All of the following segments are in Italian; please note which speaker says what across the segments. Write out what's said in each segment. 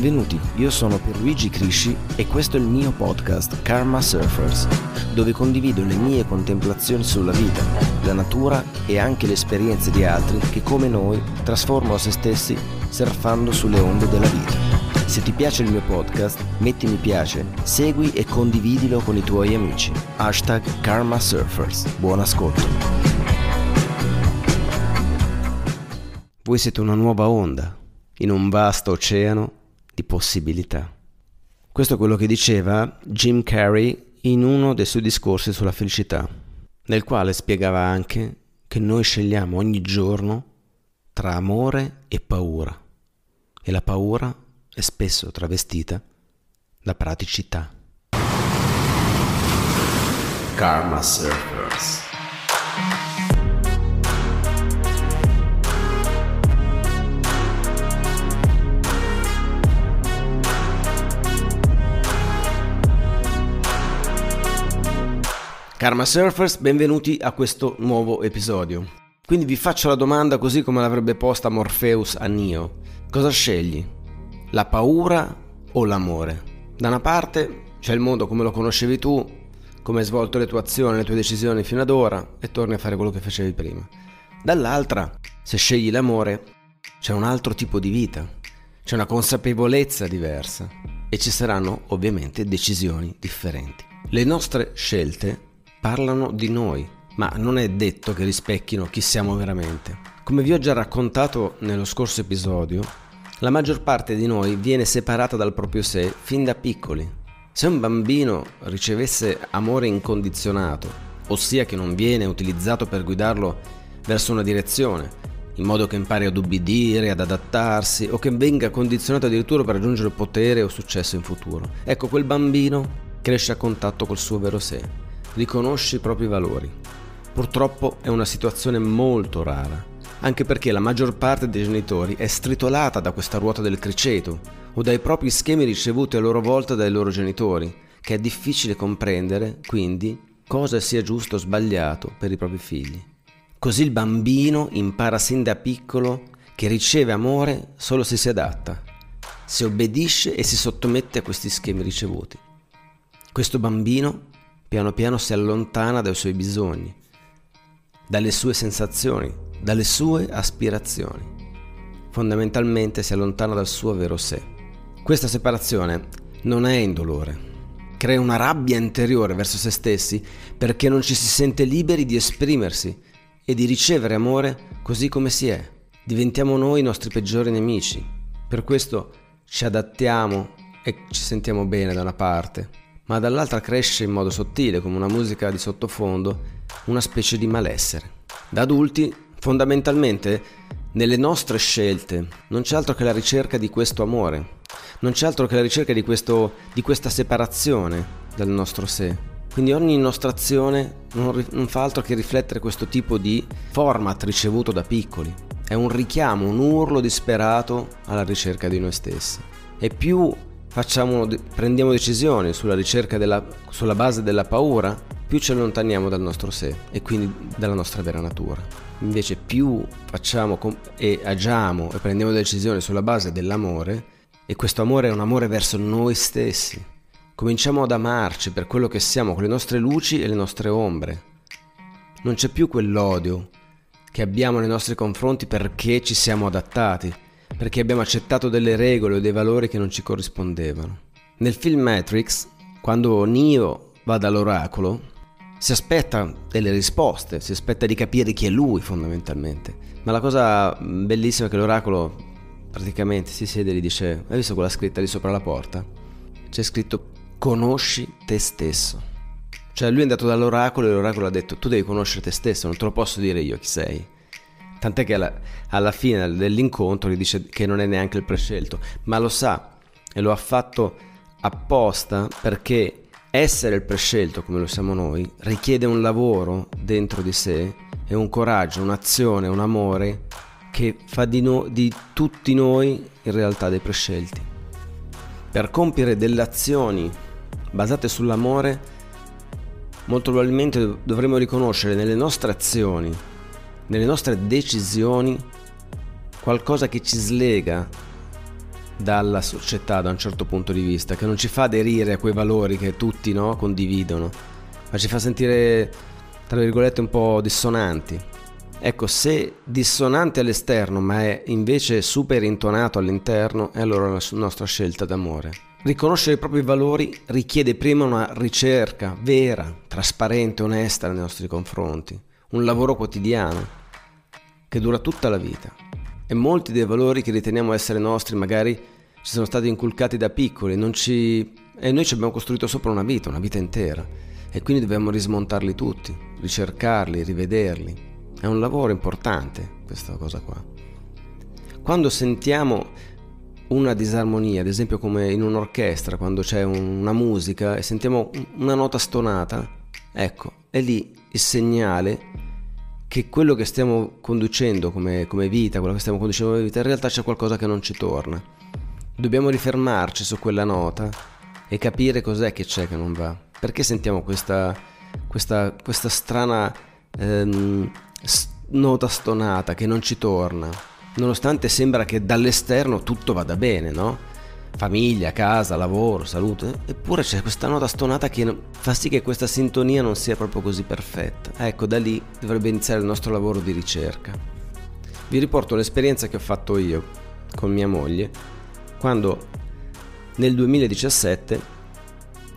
Speaker 1: Benvenuti, io sono Pierluigi Crisci e questo è il mio podcast Karma Surfers, dove condivido le mie contemplazioni sulla vita, la natura e anche le esperienze di altri che come noi trasformano se stessi surfando sulle onde della vita. Se ti piace il mio podcast, metti mi piace, segui e condividilo con i tuoi amici. Hashtag Karma Surfers. Buon ascolto. Voi siete una nuova onda in un vasto oceano di possibilità. Questo è quello che diceva Jim Carrey in uno dei suoi discorsi sulla felicità, nel quale spiegava anche che noi scegliamo ogni giorno tra amore e paura, e la paura è spesso travestita da praticità. Karma Surfers Karma Surfers, benvenuti a questo nuovo episodio. Quindi vi faccio la domanda così come l'avrebbe posta Morpheus a Neo. Cosa scegli? La paura o l'amore? Da una parte c'è il mondo come lo conoscevi tu, come hai svolto le tue azioni, le tue decisioni fino ad ora e torni a fare quello che facevi prima. Dall'altra, se scegli l'amore, c'è un altro tipo di vita, c'è una consapevolezza diversa e ci saranno ovviamente decisioni differenti. Le nostre scelte parlano di noi, ma non è detto che rispecchino chi siamo veramente. Come vi ho già raccontato nello scorso episodio, la maggior parte di noi viene separata dal proprio sé fin da piccoli. Se un bambino ricevesse amore incondizionato, ossia che non viene utilizzato per guidarlo verso una direzione, in modo che impari ad ubbidire, ad adattarsi o che venga condizionato addirittura per raggiungere potere o successo in futuro. Ecco, quel bambino cresce a contatto col suo vero sé riconosce i propri valori. Purtroppo è una situazione molto rara, anche perché la maggior parte dei genitori è stritolata da questa ruota del criceto o dai propri schemi ricevuti a loro volta dai loro genitori, che è difficile comprendere, quindi, cosa sia giusto o sbagliato per i propri figli. Così il bambino impara sin da piccolo che riceve amore solo se si adatta, se obbedisce e si sottomette a questi schemi ricevuti. Questo bambino piano piano si allontana dai suoi bisogni, dalle sue sensazioni, dalle sue aspirazioni. Fondamentalmente si allontana dal suo vero sé. Questa separazione non è indolore, crea una rabbia interiore verso se stessi perché non ci si sente liberi di esprimersi e di ricevere amore così come si è. Diventiamo noi i nostri peggiori nemici. Per questo ci adattiamo e ci sentiamo bene da una parte, ma dall'altra cresce in modo sottile, come una musica di sottofondo, una specie di malessere. Da adulti, fondamentalmente, nelle nostre scelte non c'è altro che la ricerca di questo amore, non c'è altro che la ricerca di, questo, di questa separazione dal nostro sé. Quindi ogni nostra azione non, non fa altro che riflettere questo tipo di format ricevuto da piccoli. È un richiamo, un urlo disperato alla ricerca di noi stessi. E più facciamo, prendiamo decisioni sulla ricerca della, sulla base della paura, più ci allontaniamo dal nostro sé e quindi dalla nostra vera natura. Invece più facciamo e agiamo e prendiamo decisioni sulla base dell'amore, e questo amore è un amore verso noi stessi, cominciamo ad amarci per quello che siamo, con le nostre luci e le nostre ombre. Non c'è più quell'odio che abbiamo nei nostri confronti perché ci siamo adattati, perché abbiamo accettato delle regole o dei valori che non ci corrispondevano. Nel film Matrix, quando Neo va dall'oracolo, si aspetta delle risposte, si aspetta di capire chi è lui fondamentalmente. Ma la cosa bellissima è che l'oracolo praticamente si siede e gli dice, hai visto quella scritta lì sopra la porta? C'è scritto conosci te stesso. Cioè lui è andato dall'oracolo e l'oracolo ha detto tu devi conoscere te stesso, non te lo posso dire io chi sei. Tant'è che alla, alla fine dell'incontro gli dice che non è neanche il prescelto, ma lo sa e lo ha fatto apposta perché essere il prescelto come lo siamo noi richiede un lavoro dentro di sé e un coraggio, un'azione, un amore che fa di, no, di tutti noi in realtà dei prescelti. Per compiere delle azioni basate sull'amore, molto probabilmente dovremo riconoscere nelle nostre azioni nelle nostre decisioni qualcosa che ci slega dalla società da un certo punto di vista, che non ci fa aderire a quei valori che tutti no, condividono, ma ci fa sentire, tra virgolette, un po' dissonanti. Ecco, se dissonante all'esterno, ma è invece super intonato all'interno, è allora la nostra scelta d'amore. Riconoscere i propri valori richiede prima una ricerca vera, trasparente, onesta nei nostri confronti, un lavoro quotidiano che dura tutta la vita. E molti dei valori che riteniamo essere nostri magari ci sono stati inculcati da piccoli ci... e noi ci abbiamo costruito sopra una vita, una vita intera. E quindi dobbiamo rismontarli tutti, ricercarli, rivederli. È un lavoro importante questa cosa qua. Quando sentiamo una disarmonia, ad esempio come in un'orchestra, quando c'è una musica e sentiamo una nota stonata, ecco, è lì il segnale che quello che stiamo conducendo come, come, vita, quello che stiamo conducendo come vita, in realtà c'è qualcosa che non ci torna. Dobbiamo rifermarci su quella nota e capire cos'è che c'è che non va. Perché sentiamo questa, questa, questa strana ehm, nota stonata che non ci torna, nonostante sembra che dall'esterno tutto vada bene, no? Famiglia, casa, lavoro, salute, eppure c'è questa nota stonata che fa sì che questa sintonia non sia proprio così perfetta. Ecco, da lì dovrebbe iniziare il nostro lavoro di ricerca. Vi riporto un'esperienza che ho fatto io con mia moglie quando nel 2017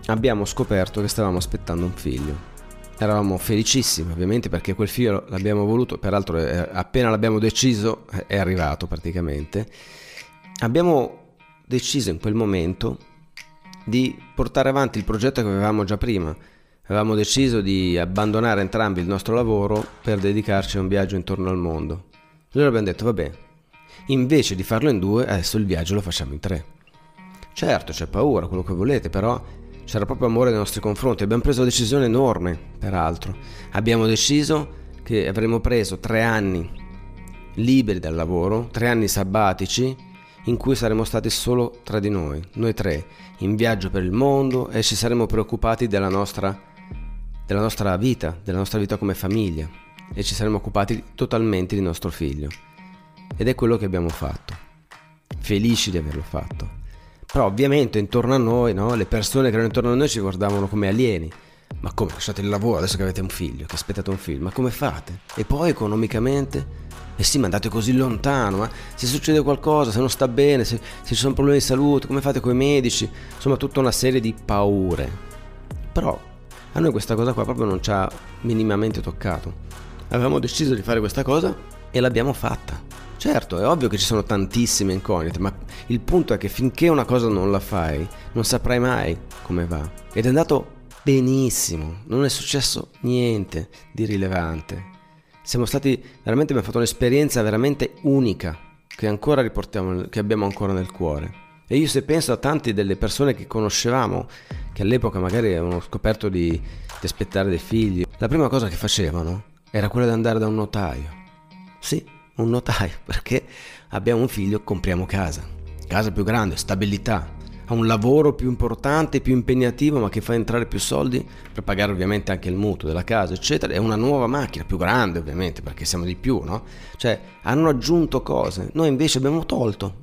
Speaker 1: abbiamo scoperto che stavamo aspettando un figlio. Eravamo felicissimi ovviamente perché quel figlio l'abbiamo voluto, peraltro appena l'abbiamo deciso è arrivato praticamente. Abbiamo deciso in quel momento di portare avanti il progetto che avevamo già prima. Avevamo deciso di abbandonare entrambi il nostro lavoro per dedicarci a un viaggio intorno al mondo. Allora abbiamo detto, vabbè, invece di farlo in due, adesso il viaggio lo facciamo in tre. Certo, c'è paura, quello che volete, però c'era proprio amore nei nostri confronti. Abbiamo preso una decisione enorme, peraltro. Abbiamo deciso che avremmo preso tre anni liberi dal lavoro, tre anni sabbatici, in cui saremmo stati solo tra di noi, noi tre, in viaggio per il mondo e ci saremmo preoccupati della nostra, della nostra vita, della nostra vita come famiglia e ci saremmo occupati totalmente di nostro figlio. Ed è quello che abbiamo fatto. Felici di averlo fatto. Però ovviamente intorno a noi, no, le persone che erano intorno a noi ci guardavano come alieni. Ma come lasciate il lavoro adesso che avete un figlio, che aspettate un figlio? Ma come fate? E poi economicamente eh sì, ma andate così lontano, ma se succede qualcosa, se non sta bene, se, se ci sono problemi di salute, come fate con i medici? Insomma, tutta una serie di paure. Però a noi questa cosa qua proprio non ci ha minimamente toccato. Avevamo deciso di fare questa cosa e l'abbiamo fatta. Certo, è ovvio che ci sono tantissime incognite, ma il punto è che finché una cosa non la fai, non saprai mai come va. Ed è andato benissimo, non è successo niente di rilevante siamo stati veramente abbiamo fatto un'esperienza veramente unica che ancora riportiamo che abbiamo ancora nel cuore. E io se penso a tante delle persone che conoscevamo che all'epoca magari avevano scoperto di, di aspettare dei figli la prima cosa che facevano era quella di andare da un notaio. Sì un notaio perché abbiamo un figlio compriamo casa. Casa più grande stabilità ha un lavoro più importante, più impegnativo, ma che fa entrare più soldi per pagare ovviamente anche il mutuo della casa, eccetera. È una nuova macchina, più grande ovviamente, perché siamo di più, no? Cioè, hanno aggiunto cose. Noi invece abbiamo tolto.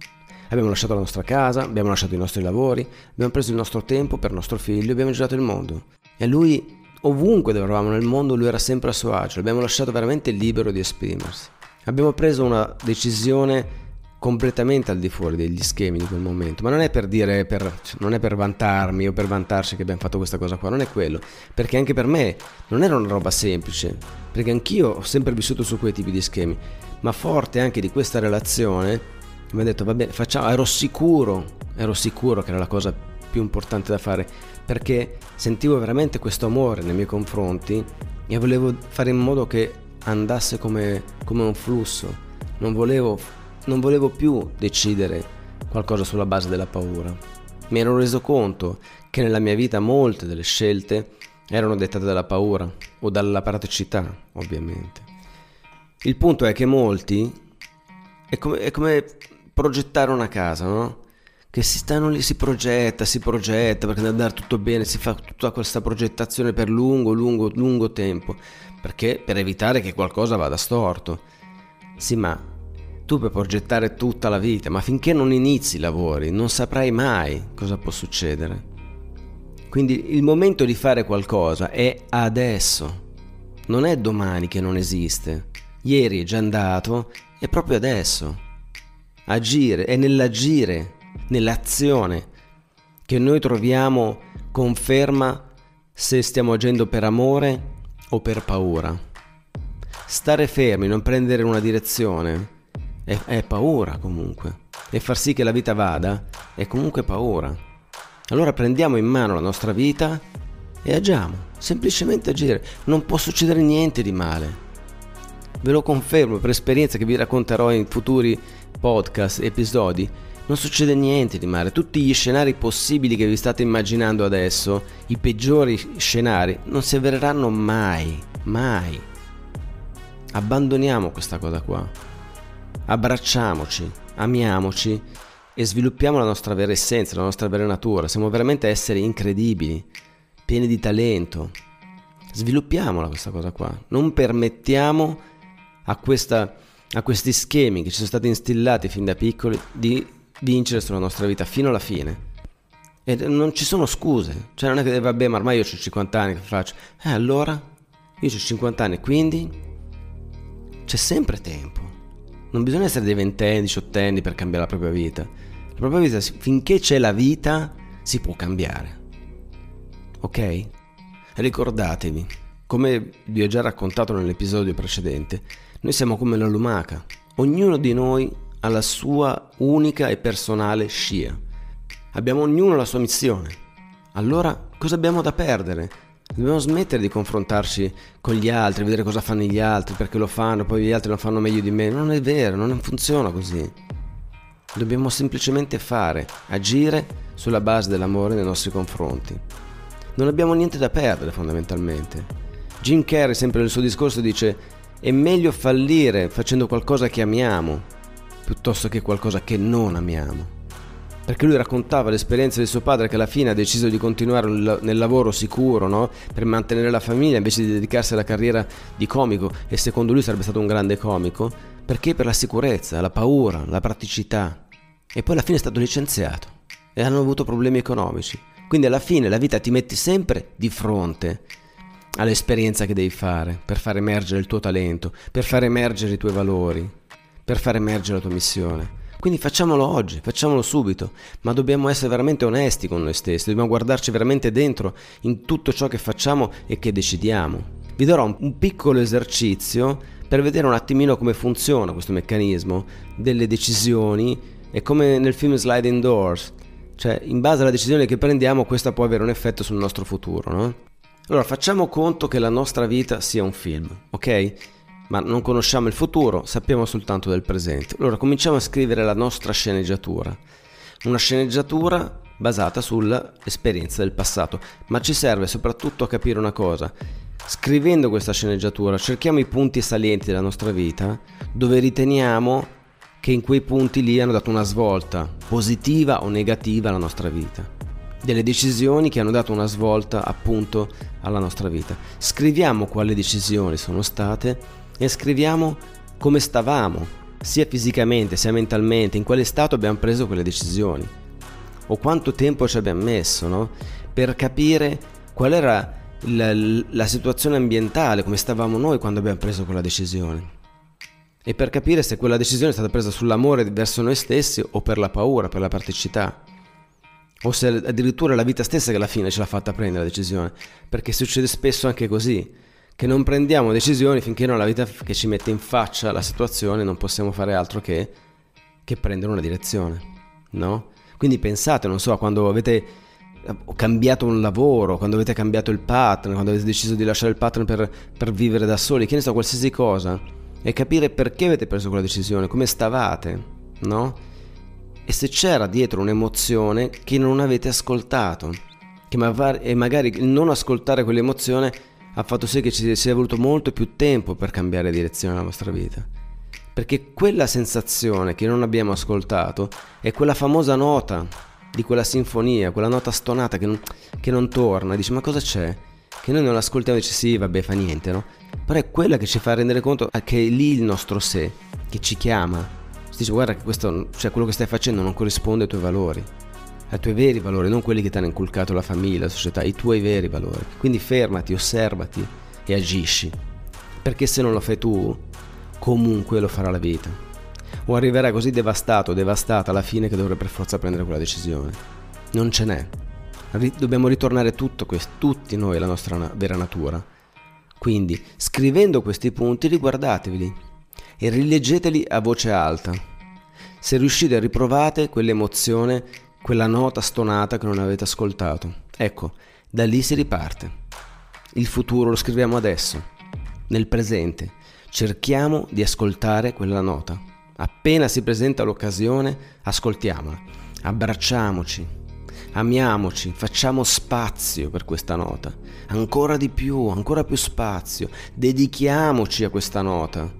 Speaker 1: Abbiamo lasciato la nostra casa, abbiamo lasciato i nostri lavori, abbiamo preso il nostro tempo per nostro figlio, abbiamo girato il mondo. E lui, ovunque dove eravamo nel mondo, lui era sempre a suo agio, l'abbiamo lasciato veramente libero di esprimersi. Abbiamo preso una decisione completamente al di fuori degli schemi di quel momento, ma non è per dire, per, non è per vantarmi o per vantarci che abbiamo fatto questa cosa qua, non è quello, perché anche per me non era una roba semplice, perché anch'io ho sempre vissuto su quei tipi di schemi, ma forte anche di questa relazione mi ha detto vabbè facciamo, ero sicuro, ero sicuro che era la cosa più importante da fare, perché sentivo veramente questo amore nei miei confronti e volevo fare in modo che andasse come, come un flusso, non volevo non volevo più decidere qualcosa sulla base della paura. Mi ero reso conto che nella mia vita molte delle scelte erano dettate dalla paura o dalla praticità, ovviamente. Il punto è che molti è come, è come progettare una casa, no? Che si stanno lì, si progetta, si progetta perché deve andare tutto bene, si fa tutta questa progettazione per lungo, lungo, lungo tempo, perché per evitare che qualcosa vada storto. Sì, ma tu puoi progettare tutta la vita, ma finché non inizi i lavori non saprai mai cosa può succedere. Quindi il momento di fare qualcosa è adesso, non è domani che non esiste. Ieri è già andato, è proprio adesso. Agire, è nell'agire, nell'azione, che noi troviamo conferma se stiamo agendo per amore o per paura. Stare fermi, non prendere una direzione, è, è paura comunque. E far sì che la vita vada è comunque paura. Allora prendiamo in mano la nostra vita e agiamo, semplicemente agire. Non può succedere niente di male. Ve lo confermo per esperienza che vi racconterò in futuri podcast, episodi. Non succede niente di male. Tutti gli scenari possibili che vi state immaginando adesso, i peggiori scenari, non si avvereranno mai. Mai. Abbandoniamo questa cosa qua abbracciamoci, amiamoci e sviluppiamo la nostra vera essenza, la nostra vera natura. Siamo veramente esseri incredibili, pieni di talento. Sviluppiamola questa cosa qua. Non permettiamo a, questa, a questi schemi che ci sono stati instillati fin da piccoli di vincere sulla nostra vita fino alla fine. E non ci sono scuse. Cioè non è che vabbè, ma ormai io ho 50 anni che faccio. Eh allora? Io ho 50 anni, quindi c'è sempre tempo. Non bisogna essere dei ventenni, diciottenni per cambiare la propria vita. La propria vita, finché c'è la vita, si può cambiare. Ok? Ricordatevi, come vi ho già raccontato nell'episodio precedente, noi siamo come la lumaca. Ognuno di noi ha la sua unica e personale scia. Abbiamo ognuno la sua missione. Allora, cosa abbiamo da perdere? Dobbiamo smettere di confrontarci con gli altri, vedere cosa fanno gli altri, perché lo fanno, poi gli altri lo fanno meglio di me. Non è vero, non funziona così. Dobbiamo semplicemente fare, agire sulla base dell'amore nei nostri confronti. Non abbiamo niente da perdere fondamentalmente. Jim Carrey sempre nel suo discorso dice è meglio fallire facendo qualcosa che amiamo piuttosto che qualcosa che non amiamo perché lui raccontava l'esperienza di suo padre che alla fine ha deciso di continuare nel lavoro sicuro no? per mantenere la famiglia invece di dedicarsi alla carriera di comico. E secondo lui sarebbe stato un grande comico. Perché? Per la sicurezza, la paura, la praticità. E poi alla fine è stato licenziato. E hanno avuto problemi economici. Quindi alla fine la vita ti metti sempre di fronte all'esperienza che devi fare per far emergere il tuo talento, per far emergere i tuoi valori, per far emergere la tua missione. Quindi facciamolo oggi, facciamolo subito, ma dobbiamo essere veramente onesti con noi stessi, dobbiamo guardarci veramente dentro in tutto ciò che facciamo e che decidiamo. Vi darò un piccolo esercizio per vedere un attimino come funziona questo meccanismo delle decisioni e come nel film Sliding Doors, cioè in base alla decisione che prendiamo questa può avere un effetto sul nostro futuro, no? Allora facciamo conto che la nostra vita sia un film, ok? Ma non conosciamo il futuro, sappiamo soltanto del presente. Allora cominciamo a scrivere la nostra sceneggiatura. Una sceneggiatura basata sull'esperienza del passato, ma ci serve soprattutto a capire una cosa. Scrivendo questa sceneggiatura cerchiamo i punti salienti della nostra vita dove riteniamo che in quei punti lì hanno dato una svolta, positiva o negativa alla nostra vita. Delle decisioni che hanno dato una svolta appunto alla nostra vita. Scriviamo quali decisioni sono state e scriviamo come stavamo, sia fisicamente sia mentalmente, in quale stato abbiamo preso quelle decisioni o quanto tempo ci abbiamo messo no? per capire qual era la, la situazione ambientale, come stavamo noi quando abbiamo preso quella decisione e per capire se quella decisione è stata presa sull'amore verso noi stessi o per la paura, per la praticità. O se addirittura la vita stessa che alla fine ce l'ha fatta prendere la decisione. Perché succede spesso anche così che non prendiamo decisioni finché non la vita che ci mette in faccia la situazione non possiamo fare altro che, che prendere una direzione, no? Quindi pensate, non so, quando avete eh, cambiato un lavoro, quando avete cambiato il partner, quando avete deciso di lasciare il partner per, per vivere da soli, che ne so, qualsiasi cosa, e capire perché avete preso quella decisione, come stavate, no? E se c'era dietro un'emozione che non avete ascoltato, che magari il non ascoltare quell'emozione ha fatto sì che ci sia voluto molto più tempo per cambiare direzione nella nostra vita. Perché quella sensazione che non abbiamo ascoltato è quella famosa nota di quella sinfonia, quella nota stonata che non, che non torna. Dici ma cosa c'è? Che noi non l'ascoltiamo e dici sì, vabbè, fa niente, no? Però è quella che ci fa rendere conto che è lì il nostro sé, che ci chiama, dice guarda che questo, cioè, quello che stai facendo non corrisponde ai tuoi valori, ai tuoi veri valori, non quelli che ti hanno inculcato la famiglia, la società, i tuoi veri valori. Quindi fermati, osservati e agisci, perché se non lo fai tu, comunque lo farà la vita. O arriverai così devastato, devastata alla fine che dovrai per forza prendere quella decisione. Non ce n'è. Dobbiamo ritornare tutto questo, tutti noi alla nostra vera natura. Quindi, scrivendo questi punti, riguardateveli e rileggeteli a voce alta. Se riuscite, riprovate quell'emozione, quella nota stonata che non avete ascoltato. Ecco, da lì si riparte. Il futuro lo scriviamo adesso, nel presente. Cerchiamo di ascoltare quella nota. Appena si presenta l'occasione, ascoltiamola. Abbracciamoci, amiamoci, facciamo spazio per questa nota. Ancora di più, ancora più spazio. Dedichiamoci a questa nota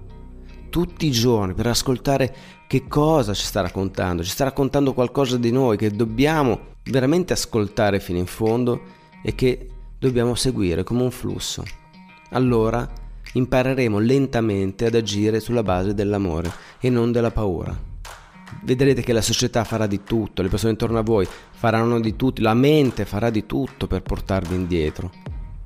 Speaker 1: tutti i giorni per ascoltare che cosa ci sta raccontando, ci sta raccontando qualcosa di noi che dobbiamo veramente ascoltare fino in fondo e che dobbiamo seguire come un flusso. Allora impareremo lentamente ad agire sulla base dell'amore e non della paura. Vedrete che la società farà di tutto, le persone intorno a voi faranno di tutto, la mente farà di tutto per portarvi indietro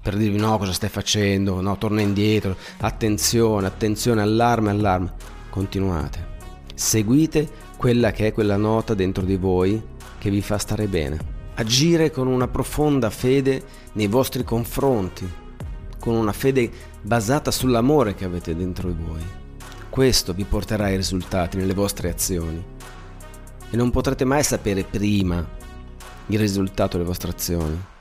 Speaker 1: per dirvi no cosa stai facendo, no torna indietro, attenzione, attenzione, allarme, allarme. Continuate. Seguite quella che è quella nota dentro di voi che vi fa stare bene. Agire con una profonda fede nei vostri confronti, con una fede basata sull'amore che avete dentro di voi. Questo vi porterà ai risultati nelle vostre azioni. E non potrete mai sapere prima il risultato delle vostre azioni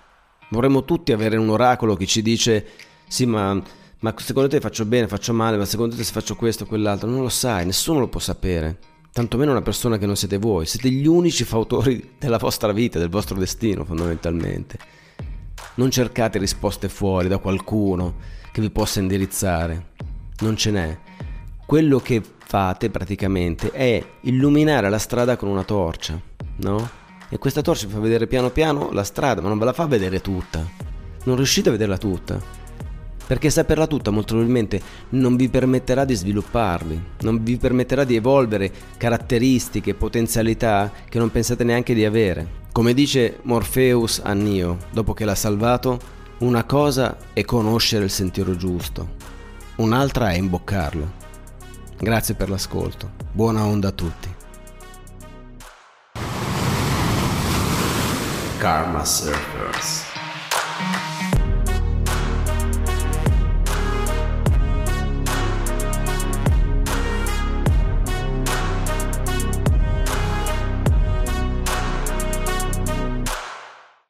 Speaker 1: Vorremmo tutti avere un oracolo che ci dice sì ma, ma secondo te faccio bene, faccio male, ma secondo te se faccio questo o quell'altro, non lo sai, nessuno lo può sapere. Tantomeno una persona che non siete voi, siete gli unici fautori della vostra vita, del vostro destino fondamentalmente. Non cercate risposte fuori da qualcuno che vi possa indirizzare, non ce n'è. Quello che fate praticamente è illuminare la strada con una torcia, no? E questa torcia vi fa vedere piano piano la strada, ma non ve la fa vedere tutta. Non riuscite a vederla tutta. Perché saperla tutta molto probabilmente non vi permetterà di svilupparvi, non vi permetterà di evolvere caratteristiche, potenzialità che non pensate neanche di avere. Come dice Morpheus a Neo, dopo che l'ha salvato, una cosa è conoscere il sentiero giusto, un'altra è imboccarlo. Grazie per l'ascolto, buona onda a tutti. Karma Surfer.